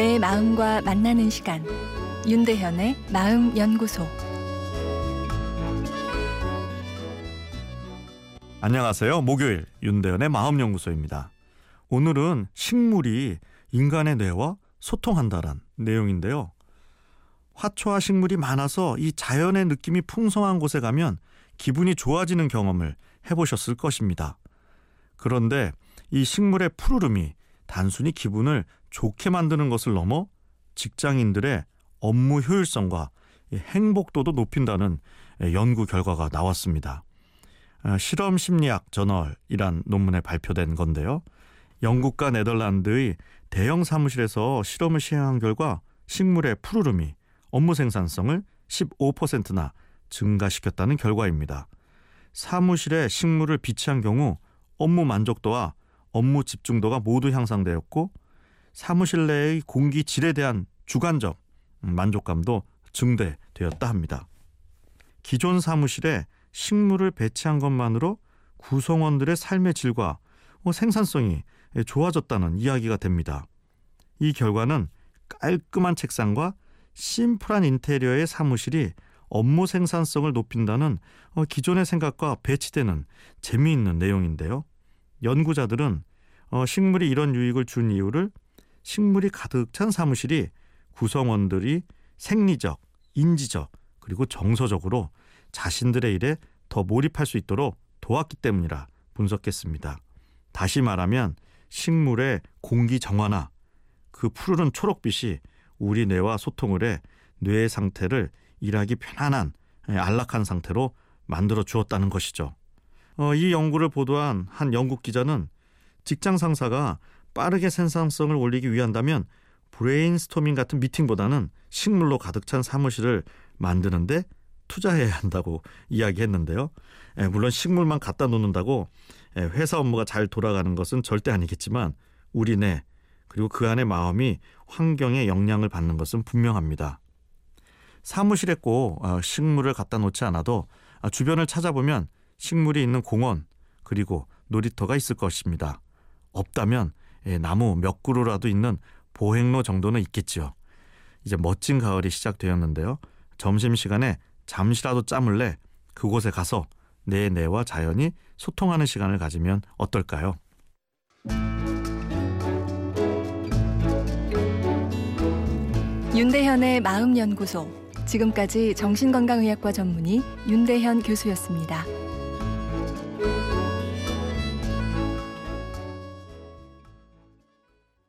내 마음과 만나는 시간 윤대현의 마음 연구소 안녕하세요. 목요일 윤대현의 마음 연구소입니다. 오늘은 식물이 인간의 뇌와 소통한다란 내용인데요. 화초와 식물이 많아서 이 자연의 느낌이 풍성한 곳에 가면 기분이 좋아지는 경험을 해보셨을 것입니다. 그런데 이 식물의 푸르름이 단순히 기분을 좋게 만드는 것을 넘어 직장인들의 업무 효율성과 행복도도 높인다는 연구 결과가 나왔습니다. 아, 실험 심리학 저널이란 논문에 발표된 건데요. 영국과 네덜란드의 대형 사무실에서 실험을 시행한 결과 식물의 푸르름이 업무 생산성을 15%나 증가시켰다는 결과입니다. 사무실에 식물을 비치한 경우 업무 만족도와 업무 집중도가 모두 향상되었고 사무실 내의 공기 질에 대한 주관적 만족감도 증대되었다 합니다. 기존 사무실에 식물을 배치한 것만으로 구성원들의 삶의 질과 생산성이 좋아졌다는 이야기가 됩니다. 이 결과는 깔끔한 책상과 심플한 인테리어의 사무실이 업무 생산성을 높인다는 기존의 생각과 배치되는 재미있는 내용인데요. 연구자들은 식물이 이런 유익을 준 이유를 식물이 가득 찬 사무실이 구성원들이 생리적, 인지적, 그리고 정서적으로 자신들의 일에 더 몰입할 수 있도록 도왔기 때문이라 분석했습니다. 다시 말하면 식물의 공기 정화나 그 푸르른 초록빛이 우리 뇌와 소통을 해 뇌의 상태를 일하기 편안한 예, 안락한 상태로 만들어 주었다는 것이죠. 어, 이 연구를 보도한 한 영국 기자는 직장 상사가 빠르게 생산성을 올리기 위한다면 브레인스토밍 같은 미팅보다는 식물로 가득 찬 사무실을 만드는데 투자해야 한다고 이야기했는데요. 에, 예, 물론 식물만 갖다 놓는다고 에, 예, 회사 업무가 잘 돌아가는 것은 절대 아니겠지만 우리 뇌 그리고 그 안의 마음이 환경에 영향을 받는 것은 분명합니다. 사무실에 꼭 어, 식물을 갖다 놓지 않아도 아, 주변을 찾아보면 식물이 있는 공원 그리고 놀이터가 있을 것입니다. 없다면 예, 나무 몇 그루라도 있는 보행로 정도는 있겠지요. 이제 멋진 가을이 시작되었는데요. 점심 시간에 잠시라도 짬을 내 그곳에 가서 내 뇌와 자연이 소통하는 시간을 가지면 어떨까요? 윤대현의 마음연구소 지금까지 정신건강의학과 전문의 윤대현 교수였습니다.